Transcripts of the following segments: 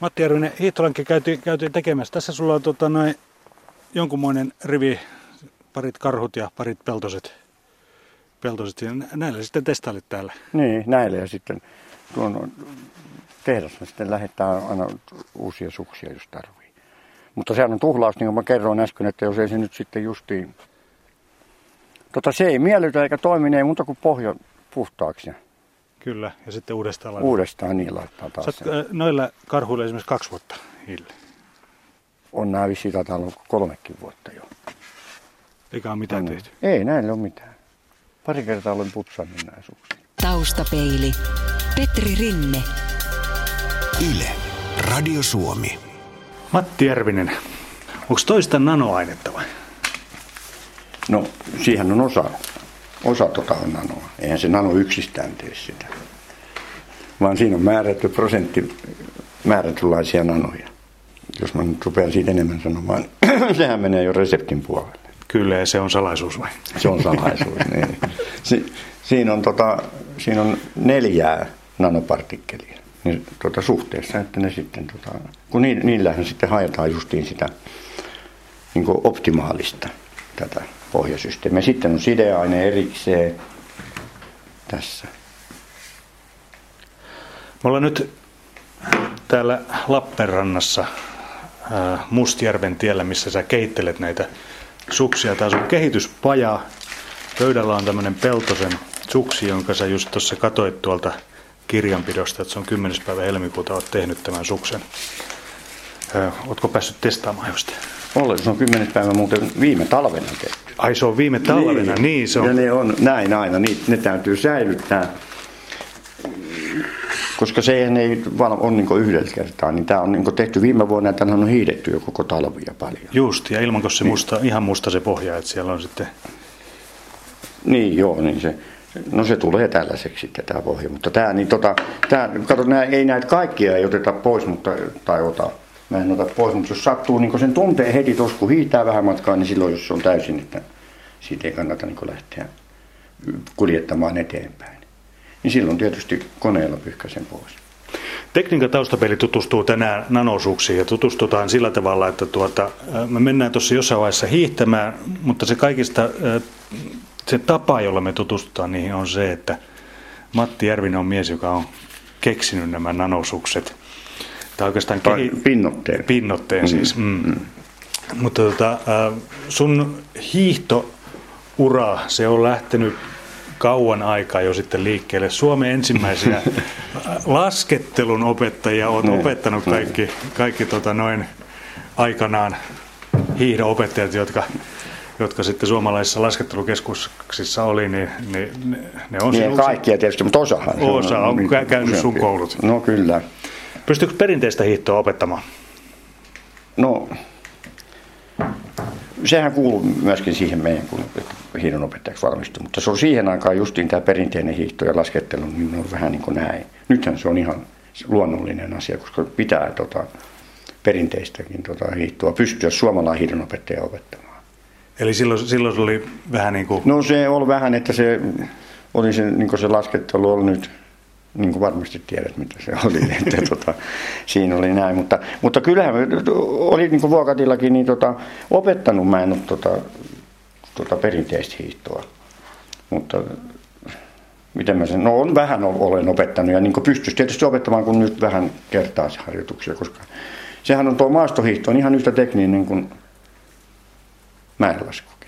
Matti Järvinen, hiihtolankin käytiin, käytiin tekemässä. Tässä sulla on tota, noin jonkunmoinen rivi, parit karhut ja parit peltoset. peltoset. Näillä sitten testailit täällä. Niin, näillä ja sitten tuon tehdassa sitten lähettää aina uusia suksia, jos tarvii. Mutta sehän on tuhlaus, niin kuin mä kerroin äsken, että jos ei se nyt sitten justiin... Tota, se ei miellytä eikä toimi, ei muuta kuin pohja puhtaaksi. Kyllä, ja sitten uudestaan laittaa. uudestaan niin laittaa taas. Sä oot, noilla karhuilla esimerkiksi kaksi vuotta hiille. On nämä vissiin taitaa olla kolmekin vuotta jo. Eikä ole mitään On. tehty. Ei, näillä ole mitään. Pari kertaa olen putsannut nämä suksia. Taustapeili. Petri Rinne. Yle, Radio Suomi. Matti Järvinen, onko toista nanoainetta vai? No, siihen on osa, osa tota on nanoa. Eihän se nano yksistään tee sitä. Vaan siinä on määrätty prosentti määrätynlaisia nanoja. Jos mä nyt rupean siitä enemmän sanomaan, sehän menee jo reseptin puolelle. Kyllä, ja se on salaisuus vai? Se on salaisuus. niin. si, siinä, on tota, siinä on neljää nanopartikkelia niin, tota, suhteessa, että ne sitten, tota, kun ni, niillähän sitten haetaan justiin sitä niin optimaalista tätä pohjasysteemiä. Sitten on sideaine erikseen tässä. Me ollaan nyt täällä Lappeenrannassa Mustjärven tiellä, missä sä kehittelet näitä suksia. Tämä on kehityspaja. Pöydällä on tämmöinen Peltosen suksi, jonka sä just tuossa katoit tuolta kirjanpidosta, että se on 10. päivä helmikuuta, oot tehnyt tämän suksen. Ootko päässyt testaamaan just? Olen, se on 10. päivä muuten viime talvena tehty. Ai se on viime talvena, niin, niin se Ja on. ne on näin aina, niin ne täytyy säilyttää. Koska se ei vaan ole niin yhdellä kertaa, niin tämä on niin tehty viime vuonna ja tänään on hiidetty jo koko talvia paljon. Just, ja ilman se musta, ihan musta se pohja, että siellä on sitten Niin joo, niin se, no se tulee tällaiseksi sitten tämä pohja. Mutta tämä, niin tota, tämä, kato, nää, ei näitä kaikkia ei oteta pois, mutta, tai ota, mä en ota pois, mutta jos sattuu niin sen tuntee heti tuossa, kun hiihtää vähän matkaa, niin silloin jos se on täysin, että siitä ei kannata niin lähteä kuljettamaan eteenpäin. Niin silloin tietysti koneella pyyhkäisen pois. Tekniikan taustapeli tutustuu tänään nanosuuksiin ja tutustutaan sillä tavalla, että tuota, ää, me mennään tuossa jossain vaiheessa hiihtämään, mutta se kaikista, ää, se tapa, jolla me tutustutaan niihin on se, että Matti Järvinen on mies, joka on keksinyt nämä nanosukset. Tai oikeastaan kehi- pinnotteen. pinnotteen siis. Mm. Mutta tota, sun hiihtoura, se on lähtenyt kauan aikaa jo sitten liikkeelle. Suomen ensimmäisiä laskettelun opettajia olet Ne, opettanut ne. kaikki, kaikki tota noin aikanaan hiihdon opettajat, jotka, jotka sitten suomalaisissa laskettelukeskuksissa oli, niin, niin ne, ne on Niin kaikkia tietysti, mutta osahan. Osa on niin, kä- käynyt sun koulut. No kyllä. Pystyykö perinteistä hiihtoa opettamaan? No, sehän kuuluu myöskin siihen meidän, kun hiihdonopettajaksi valmistui. Mutta se on siihen aikaan justiin tämä perinteinen hiihto ja laskettelu, niin on vähän niin kuin näin. Nythän se on ihan luonnollinen asia, koska pitää tota, perinteistäkin tota, hiihtoa pystyä suomalainen hiihdonopettaja opettamaan. Eli silloin, silloin se oli vähän niin kuin... No se oli vähän, että se oli se, niin se laskettelu oli nyt, niin kuin varmasti tiedät mitä se oli, että tota, siinä oli näin. Mutta, mutta kyllähän oli niin kuin Vuokatillakin niin tota, opettanut, mä en ole tota, tota perinteistä hiihtoa. Mutta miten mä sen, no on vähän ol- olen opettanut ja niin pystyisi tietysti opettamaan kun nyt vähän kertausharjoituksia, koska sehän on tuo maastohiihto on ihan yhtä tekninen kuin mäenlaskukin.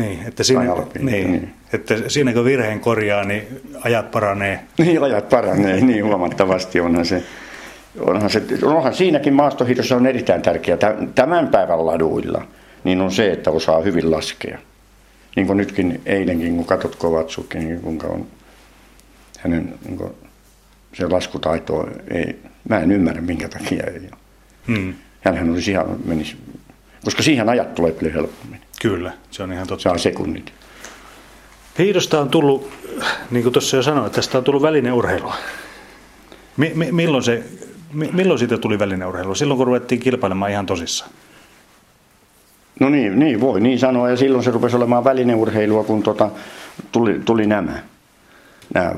Niin, että siinä, niin, niin. että siinä kun virheen korjaa, niin ajat paranee. Niin ajat paranee niin huomattavasti onhan se. Onhan, se, onhan siinäkin maastohiidossa on erittäin tärkeää tä- tämän päivän laduilla, niin on se, että osaa hyvin laskea. Niin kuin nytkin eilenkin, kun katsot Kovatsukin, niin kuinka on hänen niin kuin, se laskutaito, ei, mä en ymmärrä minkä takia ei ole. Hmm, Hänhän olisi ihan, menisi, koska siihen ajat tulee paljon helpommin. Kyllä, se on ihan totta. Saa sekunnit. Hiidosta on tullut, niin kuin tuossa jo sanoin, tästä on tullut välineurheilua. Mi- mi- milloin, se, mi- milloin siitä tuli välineurheilua? Silloin kun ruvettiin kilpailemaan ihan tosissaan. No niin, niin, voi niin sanoa. Ja silloin se rupesi olemaan välineurheilua, kun tota, tuli, tuli nämä, nämä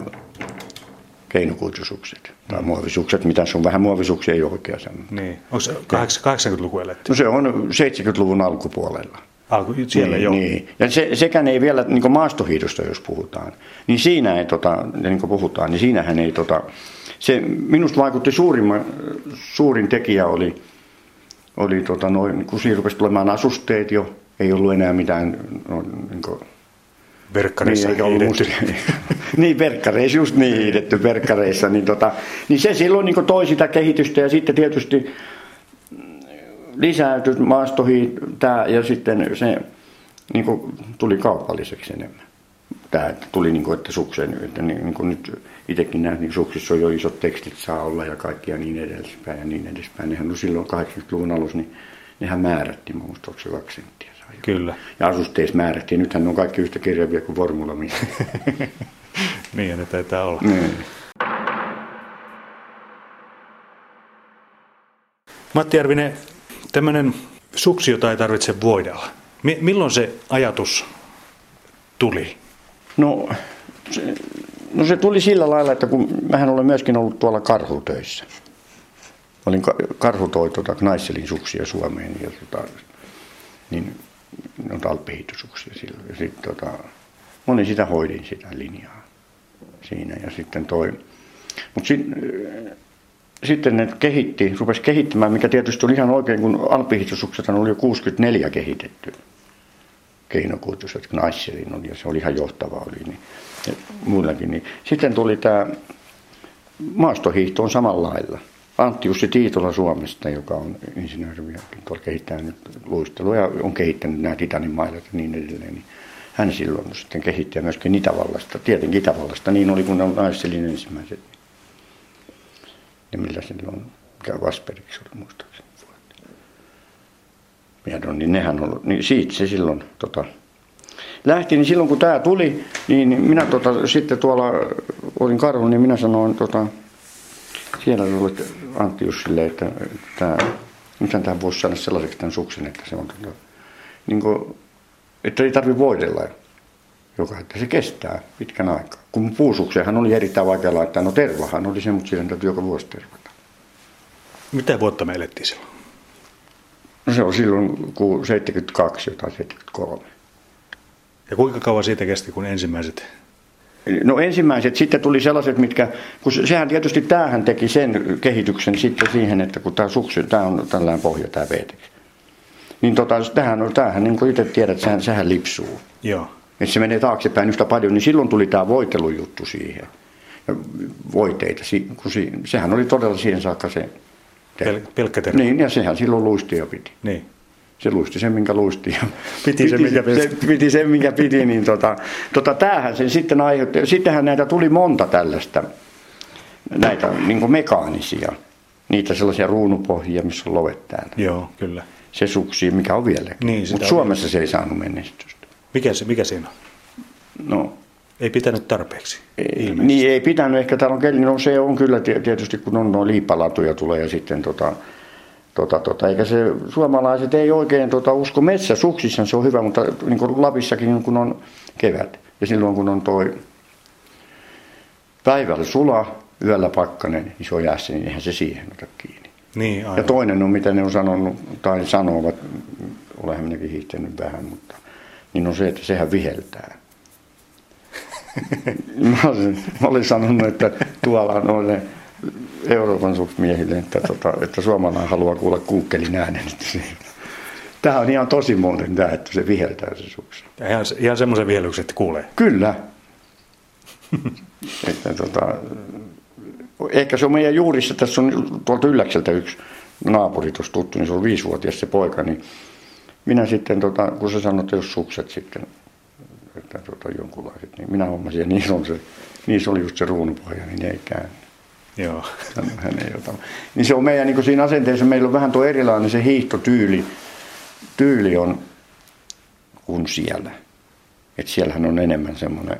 keinokuitusukset tai muovisukset, mitä se on vähän muovisuksia, ei ole oikea sana. Niin. Onko se 80-luku eletty? No se on 70-luvun alkupuolella. Alku, siellä niin, jo. Niin. Ja se, sekään ei vielä niin maastohiidosta, jos puhutaan, niin siinä ei, tota, niin kuin puhutaan, niin siinähän ei, tota, se minusta vaikutti suurimman, suurin tekijä oli, oli tota, noin, kun siinä rupesi tulemaan asusteet jo, ei ollut enää mitään, no, niin kuin, Verkkarissa niin, eikä ollut mustia. niin, verkkareissa, just niin hiidetty verkkareissa. Niin, tota, niin se silloin niin toi sitä kehitystä ja sitten tietysti lisäytyi maastohiitä ja sitten se niin kuin, tuli kaupalliseksi enemmän. Tämä tuli niin kuin, että sukseen, että niin, niin kuin nyt itsekin näet, niin suksissa on jo isot tekstit saa olla ja kaikkia niin edespäin ja niin edespäin. Nehän no silloin 80-luvun alussa, niin nehän määrättiin, mä muistan, se kaksi senttiä. Kyllä. Ja asusteissa määrättiin, nythän ne on kaikki yhtä kirjavia kuin Formula. Niin, ne taitaa olla. niin. Matti Järvinen, tämmöinen suksi, jota ei tarvitse voidella. Mi- milloin se ajatus tuli? No se, no se tuli sillä lailla, että kun mähän olen myöskin ollut tuolla karhutöissä. Olin ka- karhu toi tuota Knaisselin suksia Suomeen ja tota, niin noita alppihiihtosuksia silloin. Ja sitten tota, olin sitä hoidin sitä linjaa siinä ja sitten toi. Mutta sit, sitten ne kehitti, rupesi kehittämään, mikä tietysti oli ihan oikein, kun alppihiihtosukset oli jo 64 kehitetty keinokuituset Knaisselin oli, ja se oli ihan johtava oli, niin, ja muillakin. Niin. Sitten tuli tämä maastohiihto on samalla lailla. Antti Jussi Tiitola Suomesta, joka on insinööri ja tuolla kehittää nyt luistelua ja on kehittänyt nämä Titanin mailat ja niin edelleen. Niin hän silloin sitten kehitti ja myöskin Itävallasta, tietenkin Itävallasta, niin oli kun on Naisselin ensimmäiset. Ja millä silloin, mikä Vasperiksi oli muistaakseni. Miedon, niin nehän on, niin siitä se silloin tota, lähti, niin silloin kun tämä tuli, niin minä tota, sitten tuolla olin karhu, niin minä sanoin tota, siellä tuli Antti Jussille, että tämä, nythän tämä voisi saada sellaiseksi tämän suksen, että se on tota, niin kuin, että ei tarvitse voidella joka, että se kestää pitkän aikaa. Kun puusuksehan oli erittäin vaikea laittaa, no tervahan oli se, mutta siihen täytyy joka vuosi tervata. Mitä vuotta me elettiin silloin? No se on silloin kun 72 jotain 73. Ja kuinka kauan siitä kesti, kun ensimmäiset... No ensimmäiset sitten tuli sellaiset, mitkä, kun sehän tietysti tämähän teki sen kehityksen sitten siihen, että kun tämä suksi, tämä on tällainen pohja, tämä VTX. Niin tota, tämähän, on, tämähän niin kuin itse tiedät, sehän, sehän lipsuu. Joo. Että se menee taaksepäin yhtä paljon, niin silloin tuli tämä voitelujuttu siihen. Ja voiteita, kun si- sehän oli todella siihen saakka se. Pel- pelkkä terva. Niin, ja sehän silloin luisti jo piti. Niin. Se luisti sen, minkä luisti. Ja Piti sen, minkä se, piti. piti sen, minkä piti. Niin tota, tota, tämähän sen sitten aiheutti. Sittenhän näitä tuli monta tällaista, näitä niin mekaanisia. Niitä sellaisia ruunupohjia, missä on lovet täällä. Joo, kyllä. Se suksi, mikä on vieläkin. Niin, Mutta Suomessa se ei saanut menestystä. Mikä, se, mikä siinä on? No, Ei pitänyt tarpeeksi. ei, niin ei pitänyt. Ehkä täällä on keli. No se on kyllä tie- tietysti, kun on nuo liipalatuja tulee ja sitten tota, Tota, tota, eikä se, suomalaiset ei oikein tota, usko metsäsuksissa, se on hyvä, mutta niin kuin Lapissakin kun on kevät ja silloin kun on toi päivällä sula, yöllä pakkanen, iso jäässä, niin eihän se siihen ota kiinni. Niin, aivan. Ja toinen on, mitä ne on sanonut, tai sanovat, olenhan minäkin hiihtänyt vähän, mutta niin on se, että sehän viheltää. mä, olin, mä olin sanonut, että tuolla on noille Euroopan suksmiehille, että, tota, että suomalainen haluaa kuulla kuukkelin äänen. Että se, tämä on ihan tosi muuten tämä, että se viheltää se suksi. Ihan, ihan semmoisen vihelyksen, että kuulee. Kyllä. että, tota, ehkä se on meidän juurissa, tässä on tuolta Ylläkseltä yksi naapuri tuossa tuttu, niin se on viisivuotias se poika, niin minä sitten, tota, kun sä sanoit, että jos sukset sitten, että tota, jonkunlaiset, niin minä hommasin, ja niissä, on se, niissä oli just se ruunupohja, niin ne ei käy. Joo. Sanoi, hän ei ota. Niin se on meidän niin siinä asenteessa, meillä on vähän tuo erilainen se hiihtotyyli, tyyli on kuin siellä. että siellähän on enemmän semmoinen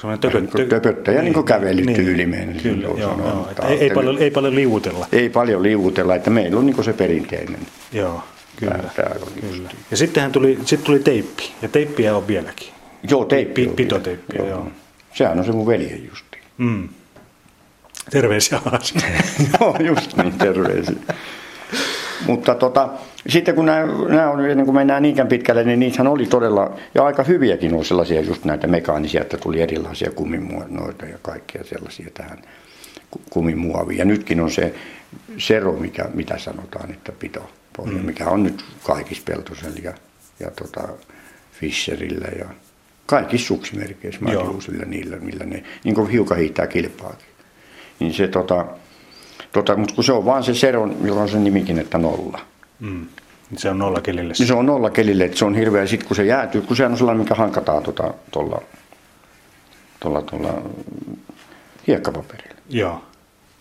Semmoinen töpö, Niin kuin töpöttäjä, niin kuin kävelytyyli meidän Kyllä, joo, sanoa, joo. Että Ei, ei, paljon, ei paljon liuutella. ei paljon liuutella, että meillä on niin se perinteinen. Joo, kyllä. Tää on kyllä. justiin. Ja sittenhän tuli, sit tuli teippi. Ja teippiä on vieläkin. Joo, teippi. Pi- on pitoteippiä, vielä. joo. Sehän on se mun veljen justi. Mm. Terveisiä alas. Joo, just niin, terveisiä. Mutta tota, sitten kun nämä, nämä on, ennen kuin mennään niinkään pitkälle, niin niitähän oli todella, ja aika hyviäkin on sellaisia just näitä mekaanisia, että tuli erilaisia kumimuotoja ja kaikkia sellaisia tähän kumimuoviin. Ja nytkin on se sero, mikä, mitä sanotaan, että pito pohja, mm. mikä on nyt kaikissa Peltosella ja, ja tota Fischerillä ja kaikissa suksimerkeissä, Magiusilla, niillä, millä ne niin kuin hiukan hiihtää kilpaakin. Niin se tota, tota, mutta kun se on vaan se sero, jolla on se nimikin, että nolla. Mm. Se on nolla kelille. Niin se on nolla kelille, että se on hirveä. Sitten kun se jäätyy, kun se on sellainen, mikä hankataan tuolla tuolla, tuolla, tuolla hiekkapaperilla. Joo.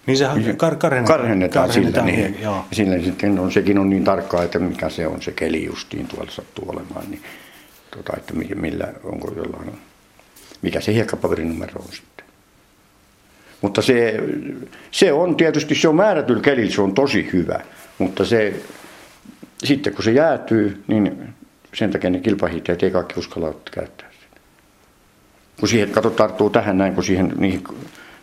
Niin se Niin se kar- karhennetaan, karhennetaan sillä, niin, hie- joo. ja sillä sitten on, sekin on niin tarkkaa, että mikä se on se keli justiin tuolla sattuu olemaan, niin tota, että mi- millä, onko jollain, mikä se hiekkapaperin numero on sitten. Mutta se, se on tietysti, se on määrätyllä kelillä, se on tosi hyvä, mutta se, sitten kun se jäätyy, niin sen takia ne kilpahiihtäjät ei kaikki uskalla käyttää sitä. Kun siihen, kato, tarttuu tähän näin, kun siihen niihin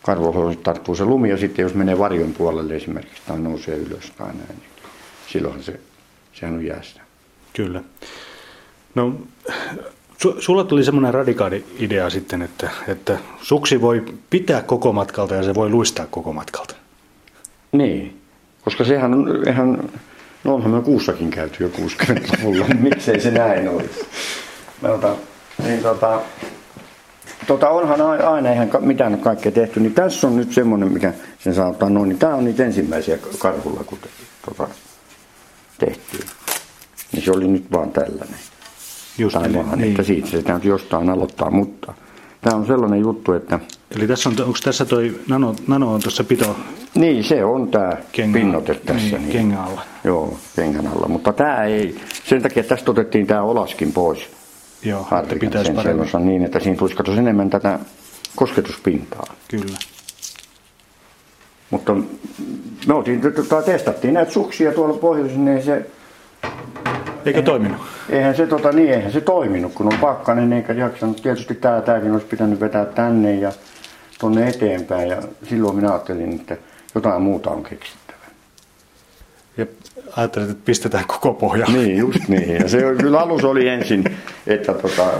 karvoihin tarttuu se lumi ja sitten jos menee varjon puolelle esimerkiksi tai nousee ylös tai näin, niin silloin se, sehän on jäästä. Kyllä. No, su- sulla tuli semmoinen radikaali idea sitten, että, että suksi voi pitää koko matkalta ja se voi luistaa koko matkalta. Niin, koska sehän on, eihän, no onhan me kuussakin käyty jo 60-luvulla, niin miksei se näin olisi. Mä otan, niin tota, tota onhan aina ka- mitään kaikkea tehty, niin tässä on nyt semmoinen, mikä sen saa ottaa noin, niin tämä on niitä ensimmäisiä karhulla, kun te, tota, tehtiin. Niin se oli nyt vaan tällainen. Just tai eli, vaan, niin. että siitä se täytyy jostain aloittaa, mutta tämä on sellainen juttu, että Eli tässä on, onko tässä toi nano, nano on tuossa pito niin se on tämä kengä, pinnote tässä. Niin, kengän alla. Joo, kengän alla. Mutta tämä ei, sen takia tästä otettiin tämä olaskin pois. Joo, että pitäisi sen paremmin. niin, että siinä tulisi katsoa enemmän tätä kosketuspintaa. Kyllä. Mutta me oltiin, tota, testattiin näitä suksia tuolla pohjoisessa, niin se, Eikö toiminut? eihän se, tota, niin, eihän se toiminut, kun on pakkanen eikä jaksanut. Tietysti tämä, tämäkin olisi pitänyt vetää tänne ja tonne eteenpäin ja silloin minä ajattelin, että jotain muuta on keksittävä. Ja ajattelit, että pistetään koko pohja. Niin, just niin. Ja se kyllä alus oli ensin, että tota,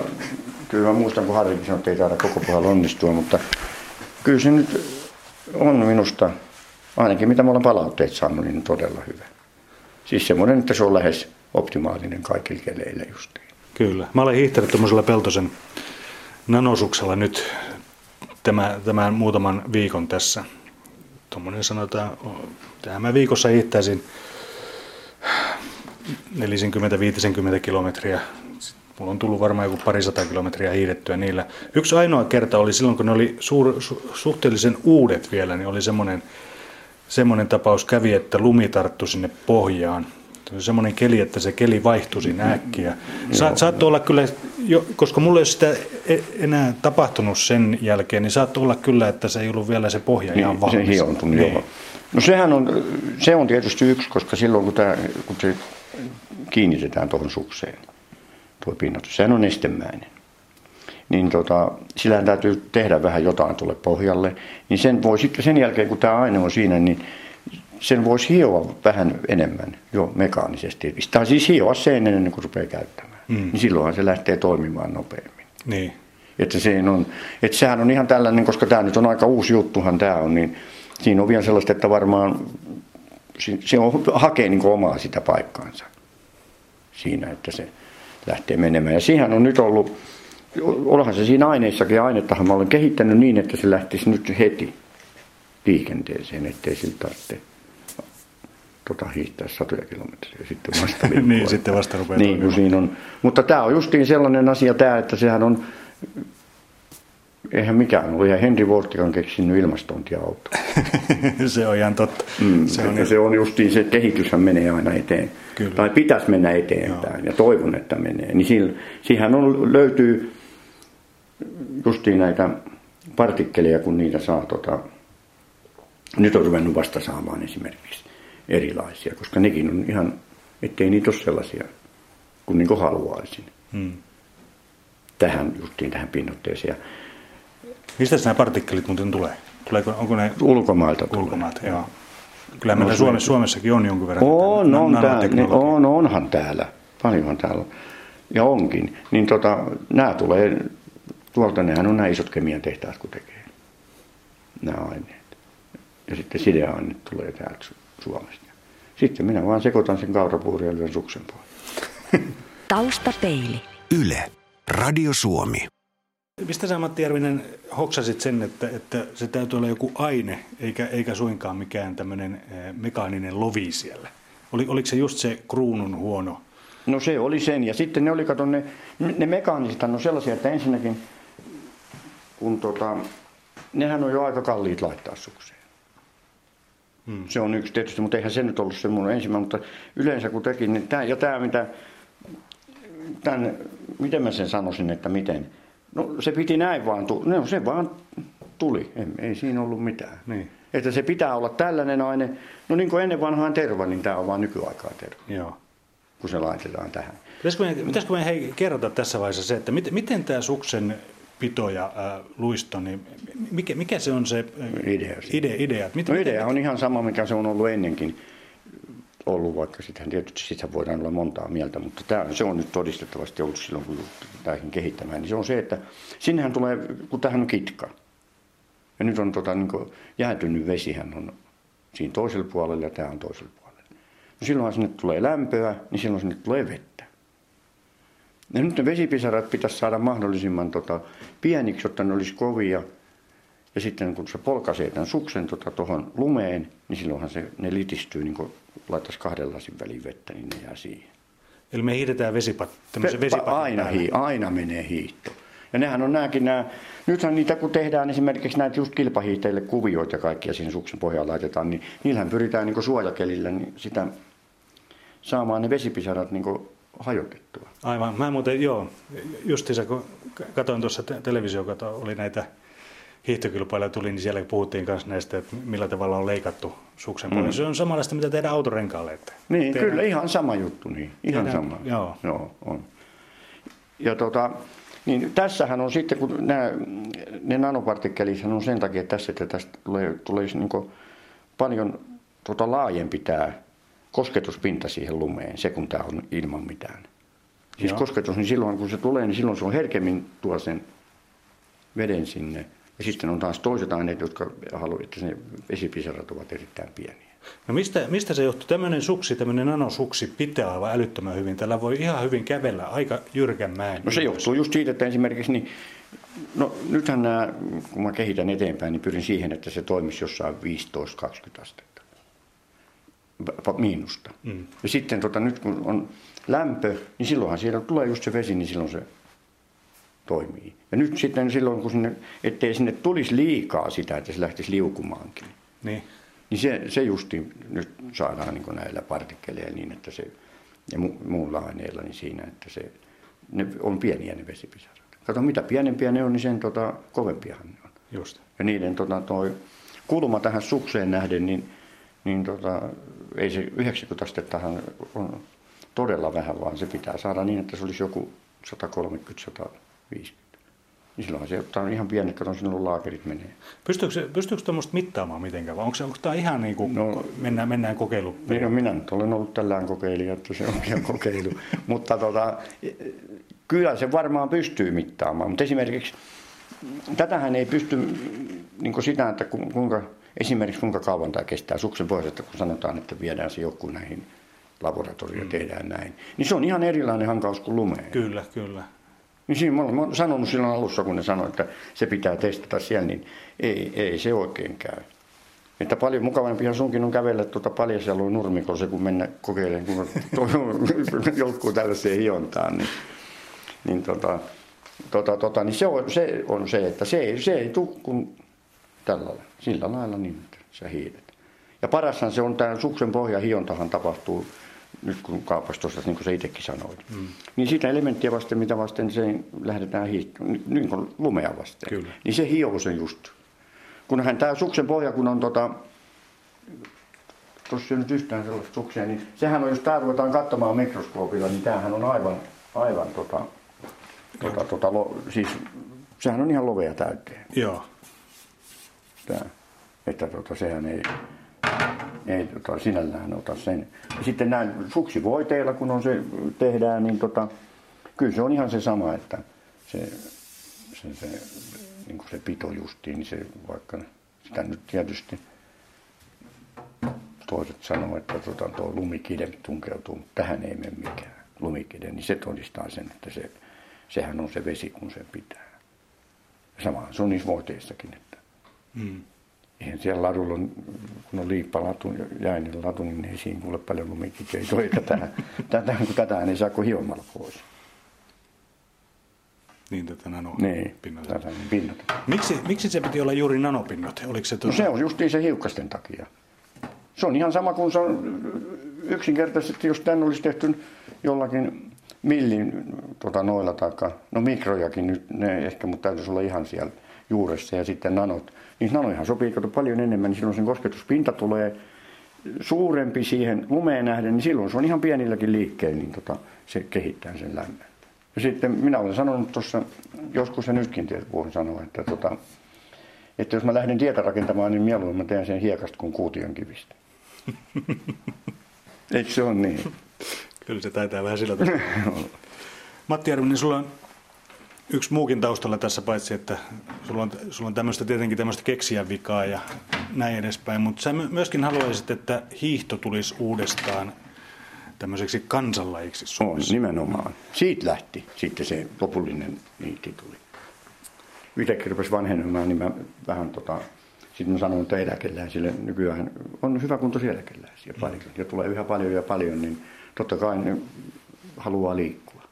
kyllä mä muistan, kun Harrikin sanoi, että ei taida koko pohjalla onnistua, mutta kyllä se nyt on minusta, ainakin mitä mä olen palautteet saanut, niin todella hyvä. Siis semmoinen, että se on lähes optimaalinen kaikilla keleillä justiin. Kyllä. Mä olen hiihtänyt tuommoisella Peltosen nanosuksella nyt tämä, tämän muutaman viikon tässä. Tuommoinen sanotaan, tähän mä viikossa hiihtäisin 40-50 kilometriä. Mulla on tullut varmaan joku parisata kilometriä hiidettyä niillä. Yksi ainoa kerta oli silloin, kun ne oli suur, su, suhteellisen uudet vielä, niin oli semmoinen, semmoinen tapaus kävi, että lumi tarttui sinne pohjaan. Se oli semmoinen keli, että se keli vaihtui siinä äkkiä. Sa, saattoi olla kyllä, jo, koska mulla ei ole sitä e- enää tapahtunut sen jälkeen, niin saattoi olla kyllä, että se ei ollut vielä se pohja ihan valmis. Niin, Se hiontunut, Niin. joo. No sehän on, se on tietysti yksi, koska silloin kun, tämä, kun se kiinnitetään tuohon sukseen, tuo pinnoitus, sehän on nestemäinen. Niin tota, sillähän täytyy tehdä vähän jotain tuolle pohjalle. Niin sen voi sitten sen jälkeen, kun tämä aine on siinä, niin sen voisi hioa vähän enemmän jo mekaanisesti. Sitä siis hioa sen ennen kuin rupeaa käyttämään. Mm. Niin silloinhan se lähtee toimimaan nopeammin. Niin. Että, se on, että sehän on ihan tällainen, koska tämä nyt on aika uusi juttuhan tämä on, niin siinä on vielä sellaista, että varmaan se, se on, hakee niin omaa sitä paikkaansa siinä, että se lähtee menemään. Ja siihen on nyt ollut, onhan se siinä aineissakin, ainettahan mä olen kehittänyt niin, että se lähtisi nyt heti liikenteeseen, ettei siltä tarvitse tota, hiihtää satoja kilometriä sitten vasta Niin, sitten vasta rupeaa Niin, siinä on. Mutta tämä on justiin sellainen asia tämä, että sehän on, eihän mikään ole, ihan Henry Voltikan keksinyt ilmastointiauto. se on ihan totta. Mm, se on, se on justiin, se kehityshän menee aina eteen. Kyllä. Tai pitäisi mennä eteenpäin ja toivon, että menee. Niin sillä, siihen on, löytyy justiin näitä partikkeleja, kun niitä saa, tota, nyt on ruvennut vasta saamaan esimerkiksi erilaisia, koska nekin on ihan, ettei niitä ole sellaisia kuin, niin kuin haluaisin mm. tähän justiin tähän pinnotteeseen. Mistä nämä partikkelit muuten tulee? Tuleeko, onko ne Ulkomailta tulee. ulkomaat? Joo. Kyllä meillä Suomessa, Suomessakin on jonkun verran On, on, täällä, on, onhan täällä. Paljonhan täällä. Ja onkin. Niin tota, nämä tulee, tuolta nehän on nämä isot kemian tehtaat, kun tekee nämä aineet. Ja sitten sideaineet tulee täältä Su- Suomesta. Sitten minä vaan sekoitan sen kaurapuurin ja lyön suksen pois. Taustapeili. Yle. Radio Suomi. Mistä sä Matti Järvinen hoksasit sen, että, että se täytyy olla joku aine, eikä, eikä suinkaan mikään tämmöinen eh, mekaaninen lovi siellä? Oli, oliko se just se kruunun huono? No se oli sen. Ja sitten ne oli, kato, ne, ne mekaaniset on sellaisia, että ensinnäkin, kun tota, nehän on jo aika kalliit laittaa sukseen. Hmm. Se on yksi tietysti, mutta eihän se nyt ollut se mun ensimmäinen, mutta yleensä kun tekin, niin tämä, ja tämä mitä, tämän, miten mä sen sanoisin, että miten, no se piti näin vaan, tu, no se vaan tuli, ei, ei siinä ollut mitään. Niin. Että se pitää olla tällainen aine, no niin kuin ennen vanhaan terva, niin tämä on vaan nykyaikaa terva, Joo. kun se laitetaan tähän. Pitäisikö meidän, pitäisikö meidän hei, kerrota tässä vaiheessa se, että miten, miten tämä suksen pito ja äh, luisto, niin mikä, mikä se on se äh, Idea siinä. idea, idea? Miten, No idea on ihan sama, mikä se on ollut ennenkin ollut, vaikka sitähän tietysti sitä voidaan olla montaa mieltä, mutta tämä, se on nyt todistettavasti ollut silloin, kun tämäkin kehittämään, niin se on se, että sinnehän tulee, kun tähän on kitka, ja nyt on tota, niin jäätynyt vesihän on siinä toisella puolella ja tämä on toisella puolella. No silloinhan sinne tulee lämpöä, niin silloin sinne tulee vettä. Ja nyt ne vesipisarat pitäisi saada mahdollisimman tota, pieniksi, jotta ne olisi kovia. Ja sitten kun se polkaisee tämän suksen tuohon tota, lumeen, niin silloinhan se, ne litistyy, niin kuin laittaisi kahden lasin väliin vettä, niin ne jää siihen. Eli me hiidetään vesipat, tämmöisen vesipatin aina, hii, aina menee hiihto. Ja nehän on nämäkin nämä, nythän niitä kun tehdään esimerkiksi näitä just kilpahiihtäjille kuvioita ja kaikkia siihen suksen pohjaan laitetaan, niin niillähän pyritään niin suojakelillä niin sitä saamaan ne vesipisarat niin hajotettua. Aivan. Mä muuten, joo, justiinsa kun katsoin tuossa te- televisiokato, oli näitä hiihtokilpailuja tuli, niin siellä puhuttiin myös näistä, että millä tavalla on leikattu suksen mm. Se on samanlaista, mitä tehdään autorenkaalle. Että Niin, tehdään- kyllä, ihan sama juttu, niin. Ihan Tehdään- sama. joo. joo on. Ja tota, niin tässähän on sitten, kun nämä, ne nanopartikkelit on sen takia tässä, että tästä tulee, tulee niin paljon tota laajempi tämä kosketuspinta siihen lumeen, se kun tämä on ilman mitään. Siis Joo. kosketus, niin silloin kun se tulee, niin silloin se on herkemmin tuo sen veden sinne. Ja sitten on taas toiset aineet, jotka haluavat, että ne vesipisarat ovat erittäin pieniä. No mistä, mistä se johtuu? Tämmöinen suksi, tämmöinen nanosuksi pitää aivan älyttömän hyvin. Tällä voi ihan hyvin kävellä aika jyrkän mäen. No se johtuu just siitä, että esimerkiksi, niin, no nythän nämä, kun mä kehitän eteenpäin, niin pyrin siihen, että se toimisi jossain 15-20 astetta. Miinusta. Mm. Ja sitten tota, nyt kun on lämpö, niin silloinhan siellä tulee just se vesi, niin silloin se toimii. Ja nyt sitten silloin, kun sinne, ettei sinne tulisi liikaa sitä, että se lähtisi liukumaankin, Niin. niin se, se justi nyt saadaan niin näillä partikkeleilla niin, että se, ja mu, muulla aineilla niin siinä, että se, ne on pieniä ne vesipisarat. Kato, mitä pienempiä ne on, niin sen tota, kovempiahan ne on. Just. Ja niiden tota, toi kulma tähän sukseen nähden, niin, niin tota, ei se 90 astettahan on todella vähän, vaan se pitää saada niin, että se olisi joku 130-150. Niin silloinhan se ottaa ihan pienet, kato silloin laakerit menee. Pystyykö, pystyykö tuommoista mittaamaan mitenkään, vai onko, se- onko tämä ihan niin kuin, No. mennään, mennään kokeilu? Niin, no minä nyt olen ollut tällään kokeilija, että se on ihan kokeilu. mutta tota, kyllä se varmaan pystyy mittaamaan. Mutta esimerkiksi tätähän ei pysty niin sitä, että ku- kuinka, esimerkiksi kuinka kauan tämä kestää suksen pois, että kun sanotaan, että viedään se joku näihin laboratorioon mm. tehdään näin. Niin se on ihan erilainen hankaus kuin lumeen. Kyllä, kyllä. Niin siinä mä olen- sanonut silloin alussa, kun ne sanoi, että se pitää testata siellä, niin ei, ei se oikein käy. Että paljon mukavampia sunkin on kävellä tuota paljasjaloin nurmikolla se, kun mennä kokeilemaan, kun joukkuu tällaiseen hiontaan. Niin, niin, tota, tota, tota, niin se, on, se on se, että se ei, se ei tule kuin tällä lailla, sillä lailla niin, että sä hiidet. Ja parashan se on, tämä suksen pohjahiontahan tapahtuu nyt kun kaupastossa, niin kuin sä itsekin sanoit. Mm. Niin sitä elementtiä vasten, mitä vasten se lähdetään hiihtämään, niin kuin lumea vasten. Kyllä. Niin se hioo sen just. Kunhan tämä suksen pohja, kun on tota, tuossa ei nyt yhtään sellaista suksia, niin sehän on, jos tää ruvetaan katsomaan mikroskoopilla, niin tämähän on aivan, aivan tota, tota, tota, lo, siis Sehän on ihan lovea täyteen. Joo. Tää. Että tota, sehän ei, ei tota, sinällään ota sen. Sitten näin suksivoiteilla, kun on se tehdään, niin tota, kyllä se on ihan se sama, että se, se, se, niin kuin se pito justiin, niin se vaikka sitä nyt tietysti toiset sanoo, että tota, tuo lumikide tunkeutuu, mutta tähän ei mene mikään lumikide, niin se todistaa sen, että se, sehän on se vesi, kun se pitää. Sama se on niissä voiteissakin, että Mm. Eihän siellä ladulla, on, kun on liippalatu jäinen latu, niin ei siinä kuule paljon lumikiteitä ole, eikä tätä, tätä, kun tätä ei saa kuin hiomalla pois. Niin tätä nano Niin, tätä niin pinnat. Miksi, miksi se piti olla juuri nanopinnat? Oliko se, No tuota, se on justiin se hiukkasten takia. Se on ihan sama kuin se on yksinkertaisesti, jos tänne olisi tehty jollakin millin tota, noilla taikka, no mikrojakin nyt, ne ehkä, mutta täytyisi olla ihan siellä juuressa ja sitten nanot. Niin nanoihan sopii kato paljon enemmän, niin silloin sen kosketuspinta tulee suurempi siihen lumeen nähden, niin silloin se on ihan pienilläkin liikkeillä, niin tota, se kehittää sen lämmön. Ja sitten minä olen sanonut tuossa, joskus se nytkin voin sanoa, että, tota, että jos mä lähden tietä rakentamaan, niin mieluummin mä teen sen hiekasta kuin kuution kivistä. Eikö se ole niin? Kyllä se taitaa vähän sillä tavalla. Matti Järvinen, sulla on yksi muukin taustalla tässä, paitsi että sulla on, sulla on tämmöistä, tietenkin tämmöistä keksijän vikaa ja näin edespäin, mutta sä my- myöskin haluaisit, että hiihto tulisi uudestaan tämmöiseksi kansanlajiksi On, Suomessa. nimenomaan. Siitä lähti sitten se lopullinen niitti tuli. Itsekin rupesi vanhenemaan, niin mä vähän tota, sitten mä sanoin, että eläkeläisille nykyään on hyvä kuntoisia eläkeläisiä paljon. Ja tulee yhä paljon ja paljon, niin totta kai ne haluaa liikkua.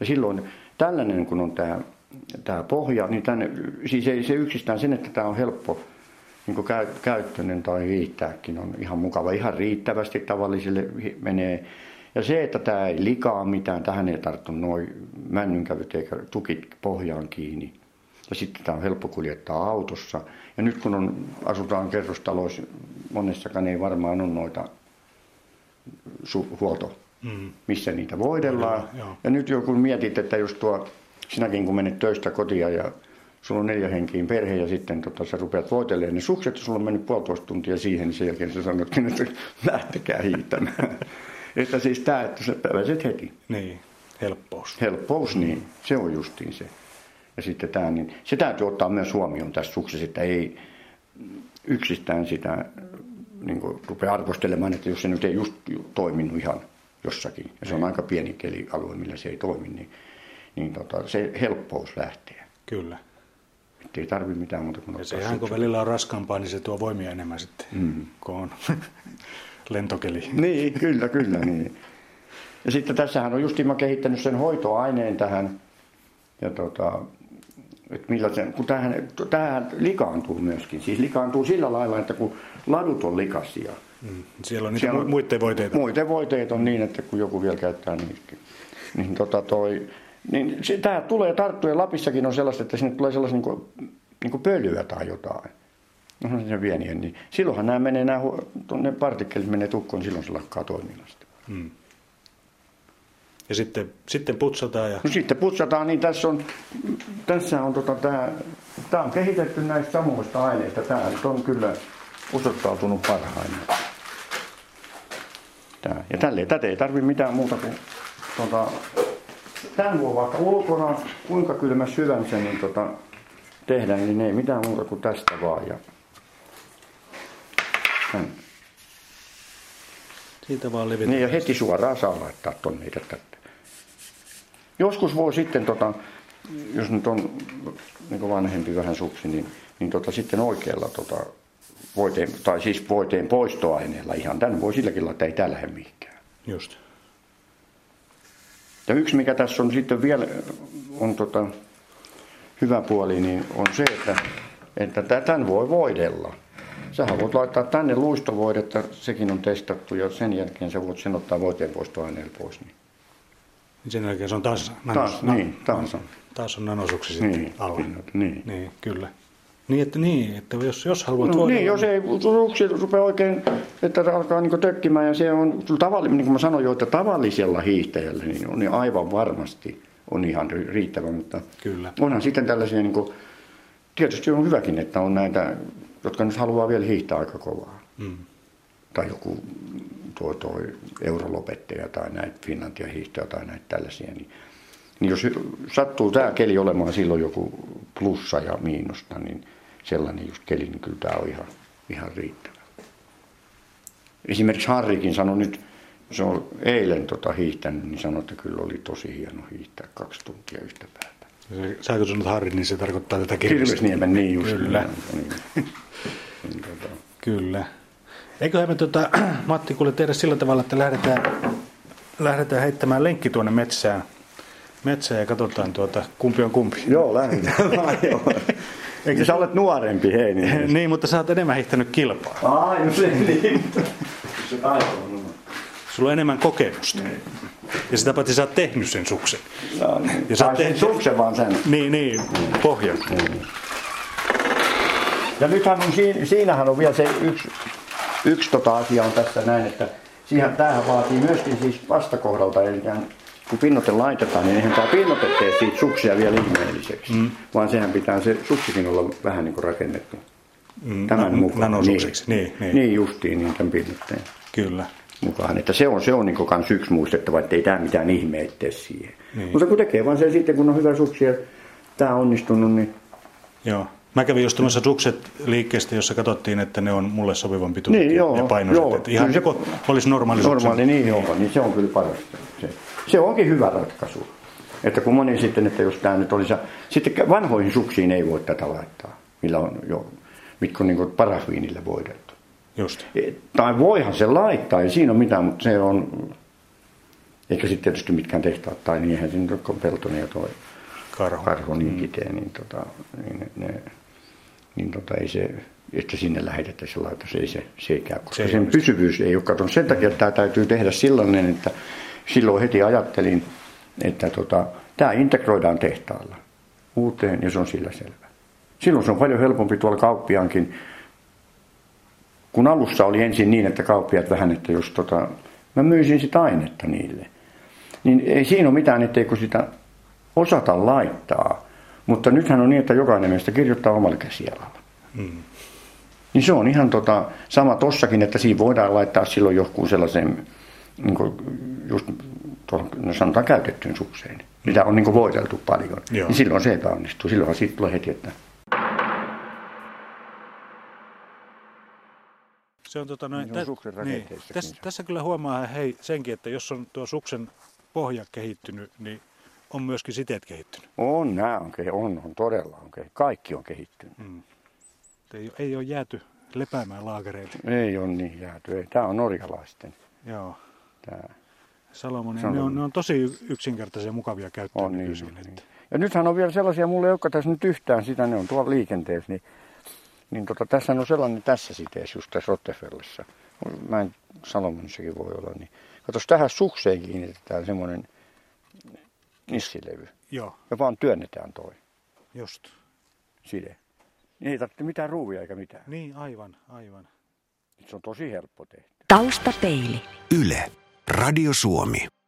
Ja silloin tällainen, kun on tämä, tämä pohja, niin tänne, siis ei se yksistään sen, että tämä on helppo niin käy, käyttöinen tai riittääkin on ihan mukava. Ihan riittävästi tavallisille menee. Ja se, että tämä ei likaa mitään, tähän ei tarttu noin männynkävyt eikä tukit pohjaan kiinni. Ja sitten tämä on helppo kuljettaa autossa. Ja nyt kun on, asutaan kerrostaloissa, monessakaan ei varmaan ole noita su- huolto, Mm. missä niitä voidellaan. Joo. Ja nyt jo kun mietit, että just tuo, sinäkin kun menet töistä kotia ja sulla on neljä henkiin perhe ja sitten tota, sä rupeat voitelemaan ne sukset ja sulla on mennyt puolitoista tuntia siihen, niin sen jälkeen sä sanotkin, että lähtekää hiihtämään. että siis tämä, että sä pääset heti. Niin, helppous. Helppous, niin se on justiin se. Ja sitten tämä, niin se täytyy ottaa myös huomioon tässä suksessa, että ei yksistään sitä niin kuin, rupea arvostelemaan, että jos se nyt ei just toiminut ihan jossakin, ja se on aika pieni kelialue, millä se ei toimi, niin, niin tota, se helppous lähtee. Kyllä. Että ei tarvitse mitään muuta kuin Ja ottaa sehän kun välillä on raskaampaa, niin se tuo voimia enemmän sitten, mm. kun on lentokeli. Niin, kyllä, kyllä. Niin. Ja sitten tässähän on justiin mä kehittänyt sen hoitoaineen tähän. Ja tota, että millä sen, kun tähän, tähän likaantuu myöskin. Siis likaantuu sillä lailla, että kun ladut on likaisia. Mm. Siellä on niitä Siellä mu- muiden voiteita. Muiden voiteet on niin, että kun joku vielä käyttää niitäkin. Niin tota toi, niin se, tää tulee tarttua ja Lapissakin on sellaista, että sinne tulee sellaista niin kuin, niin kuin pölyä tai jotain. No se pieniä, niin silloinhan nämä menee, nämä, ne partikkelit menee tukkoon, silloin se lakkaa toiminnasta. Mm. Ja sitten, sitten putsataan ja No sitten putsataan, niin tässä on, tässä on tota, tämä, tämä on kehitetty näistä samoista aineista. Tämä nyt on kyllä osoittautunut parhaina. Tää. Ja tälleen, tätä ei tarvitse mitään muuta kuin tota, tämän voi vaikka ulkona, kuinka kylmä hyvänsä, niin tota, tehdään, niin ei mitään muuta kuin tästä vaan. Ja, tän. siitä vaan levitään. Niin ja heti suoraan saa laittaa tonne tänne. Joskus voi sitten, tota, jos nyt on niin vanhempi vähän suksi, niin, niin tota, sitten oikealla tota, voiteen, tai siis voiteen poistoaineella ihan. Tänne voi silläkin laittaa, ei tää lähde mihinkään. Just. Ja yksi mikä tässä on sitten vielä on tota, hyvä puoli, niin on se, että, että tä- tämän voi voidella. Sähän voit laittaa tänne luistovoidetta, sekin on testattu ja sen jälkeen sä voit sen ottaa voiteen poistoaineella pois. Niin. Sen jälkeen se on taas, Taas, niin, taas on. taas on nanosuksi sitten Niin, alla. pinnat, niin. niin, kyllä. Niin, että, niin, että jos, jos haluat No, voidella- niin, jos ei suksi rupea oikein, että se alkaa niin tökkimään ja se on tavalli, niin kuin mä sanoin jo, että tavallisella hiihtäjällä niin on niin aivan varmasti on ihan riittävä, mutta Kyllä. onhan sitten tällaisia, niin kuin, tietysti on hyväkin, että on näitä, jotka nyt haluaa vielä hiihtää aika kovaa. Mm. Tai joku tuo, tuo eurolopettaja tai näitä Finlandia hiihtoja tai näitä tällaisia, niin, niin jos sattuu tämä keli olemaan silloin joku plussa ja miinusta, niin sellainen just keli, niin kyllä tämä on ihan, ihan riittävä. Esimerkiksi Harrikin sanoi nyt, se on eilen tota hiihtänyt, niin sanoi, että kyllä oli tosi hieno hiihtää kaksi tuntia yhtä päätä. Sä kun sanot Harri, niin se tarkoittaa tätä Kirvesniemeä. Kirvesniemen, niin just. Kyllä. Niin, niin, tota, Kyllä. Eiköhän me tota, Matti kuule tehdä sillä tavalla, että lähdetään, lähdetään heittämään lenkki tuonne metsään, metsään ja katsotaan tuota, kumpi on kumpi. Joo, lähdetään vaan, joo. Eikö sä olet nuorempi, hei? Niin. niin, mutta sä oot enemmän hiihtänyt kilpaa. Ai, no se niin. Se taito on oma. Sulla on enemmän kokemusta. Ja sitä paitsi sä oot tehnyt sen suksen. No, niin. Ja sä teet- sen suksen vaan sen. Niin, niin, pohjan. Ja nythän on, siinä, siinähän on vielä se yksi, yksi tota asia on tässä näin, että siihen, tämähän vaatii myöskin siis vastakohdalta, eli kun pinnote laitetaan, niin eihän tämä pinnote tee siitä suksia vielä ihmeelliseksi, mm. vaan sehän pitää se suksikin olla vähän niin kuin rakennettu. Mm, Tämän na- mukaan. nanosukseksi, niin, niin. niin justiin niin tämän pinnotteen Kyllä. mukaan. Että se on, se on niin kans yksi muistettava, että ei tämä mitään ihmeitä tee siihen. Niin. Mutta kun tekee vaan sen sitten, kun on hyvä suksi ja tämä on onnistunut, niin Joo. Mä kävin just tuommoissa sukset liikkeestä, jossa katsottiin, että ne on mulle sopivan pituiset Niin, joo, ja painoiset. joo. Että ihan Kyllä se olisi normaali. Normaali, niin, joo, niin se on kyllä parasta. Se, se onkin hyvä ratkaisu. Että kun moni sitten, että jos tämä nyt olisi... Sitten vanhoihin suksiin ei voi tätä laittaa, millä on jo, mitkä on niin parafiinillä voideltu. Just. E, Tai voihan se laittaa, ei siinä ole mitään, mutta se on... Eikä sitten tietysti mitkään tehtaat, tai niin eihän se nyt ole Peltonen ja toi Karho. karho niin kitee, niin, tota, niin, ne, niin tota, ei se, että sinne lähetetään se laitos, ei se, se ei käy, koska Se sen pysyvyys ei ole katsonut. Sen takia tämä täytyy tehdä sellainen, että silloin heti ajattelin, että tota, tämä integroidaan tehtaalla uuteen ja se on sillä selvä. Silloin se on paljon helpompi tuolla kauppiaankin, kun alussa oli ensin niin, että kauppiaat vähän, että jos tota, mä myisin sitä ainetta niille, niin ei siinä ole mitään, etteikö sitä osata laittaa. Mutta nythän on niin, että jokainen meistä kirjoittaa omalla käsialalla. Mm. Niin se on ihan tota, sama tossakin, että siinä voidaan laittaa silloin johonkin sellaisen, niin kuin just tuohon, no sanotaan käytettyyn sukseen, mitä on niin kuin voideltu paljon. Joo. Niin silloin se epäonnistuu. Silloinhan siitä tulee heti, että Se on, tota, noin, Niin on suksen rakenteissakin tässä, tässä kyllä huomaa hei, senkin, että jos on tuo suksen pohja kehittynyt, niin on myöskin siteet kehittynyt. on, nämä on, on, on todella on Kaikki on kehittynyt. Ei, ei ole jääty lepäämään laakereille. Ei ole niin jääty. Ei. Tämä on norjalaisten. Joo. Tämä. Salomon, Se on- ne on, ne on tosi yksinkertaisia ja mukavia käyttää On niin, nykyisin. niin. että- Ja nythän on vielä sellaisia, mulle ei olekaan tässä nyt yhtään sitä, ne on tuolla liikenteessä, niin, niin tota, tässä on sellainen tässä siteessä, just tässä Rottefellissa. Mä en, Salomonissakin voi olla, niin katos tähän sukseen kiinnitetään semmoinen nissilevy. Joo, Ja vaan työnnetään toi just. side. Niin ei tarvitse mitään ruuvia eikä mitään. Niin, aivan, aivan. Se on tosi helppo tehdä. Taustapeili. Yle. Radio Suomi.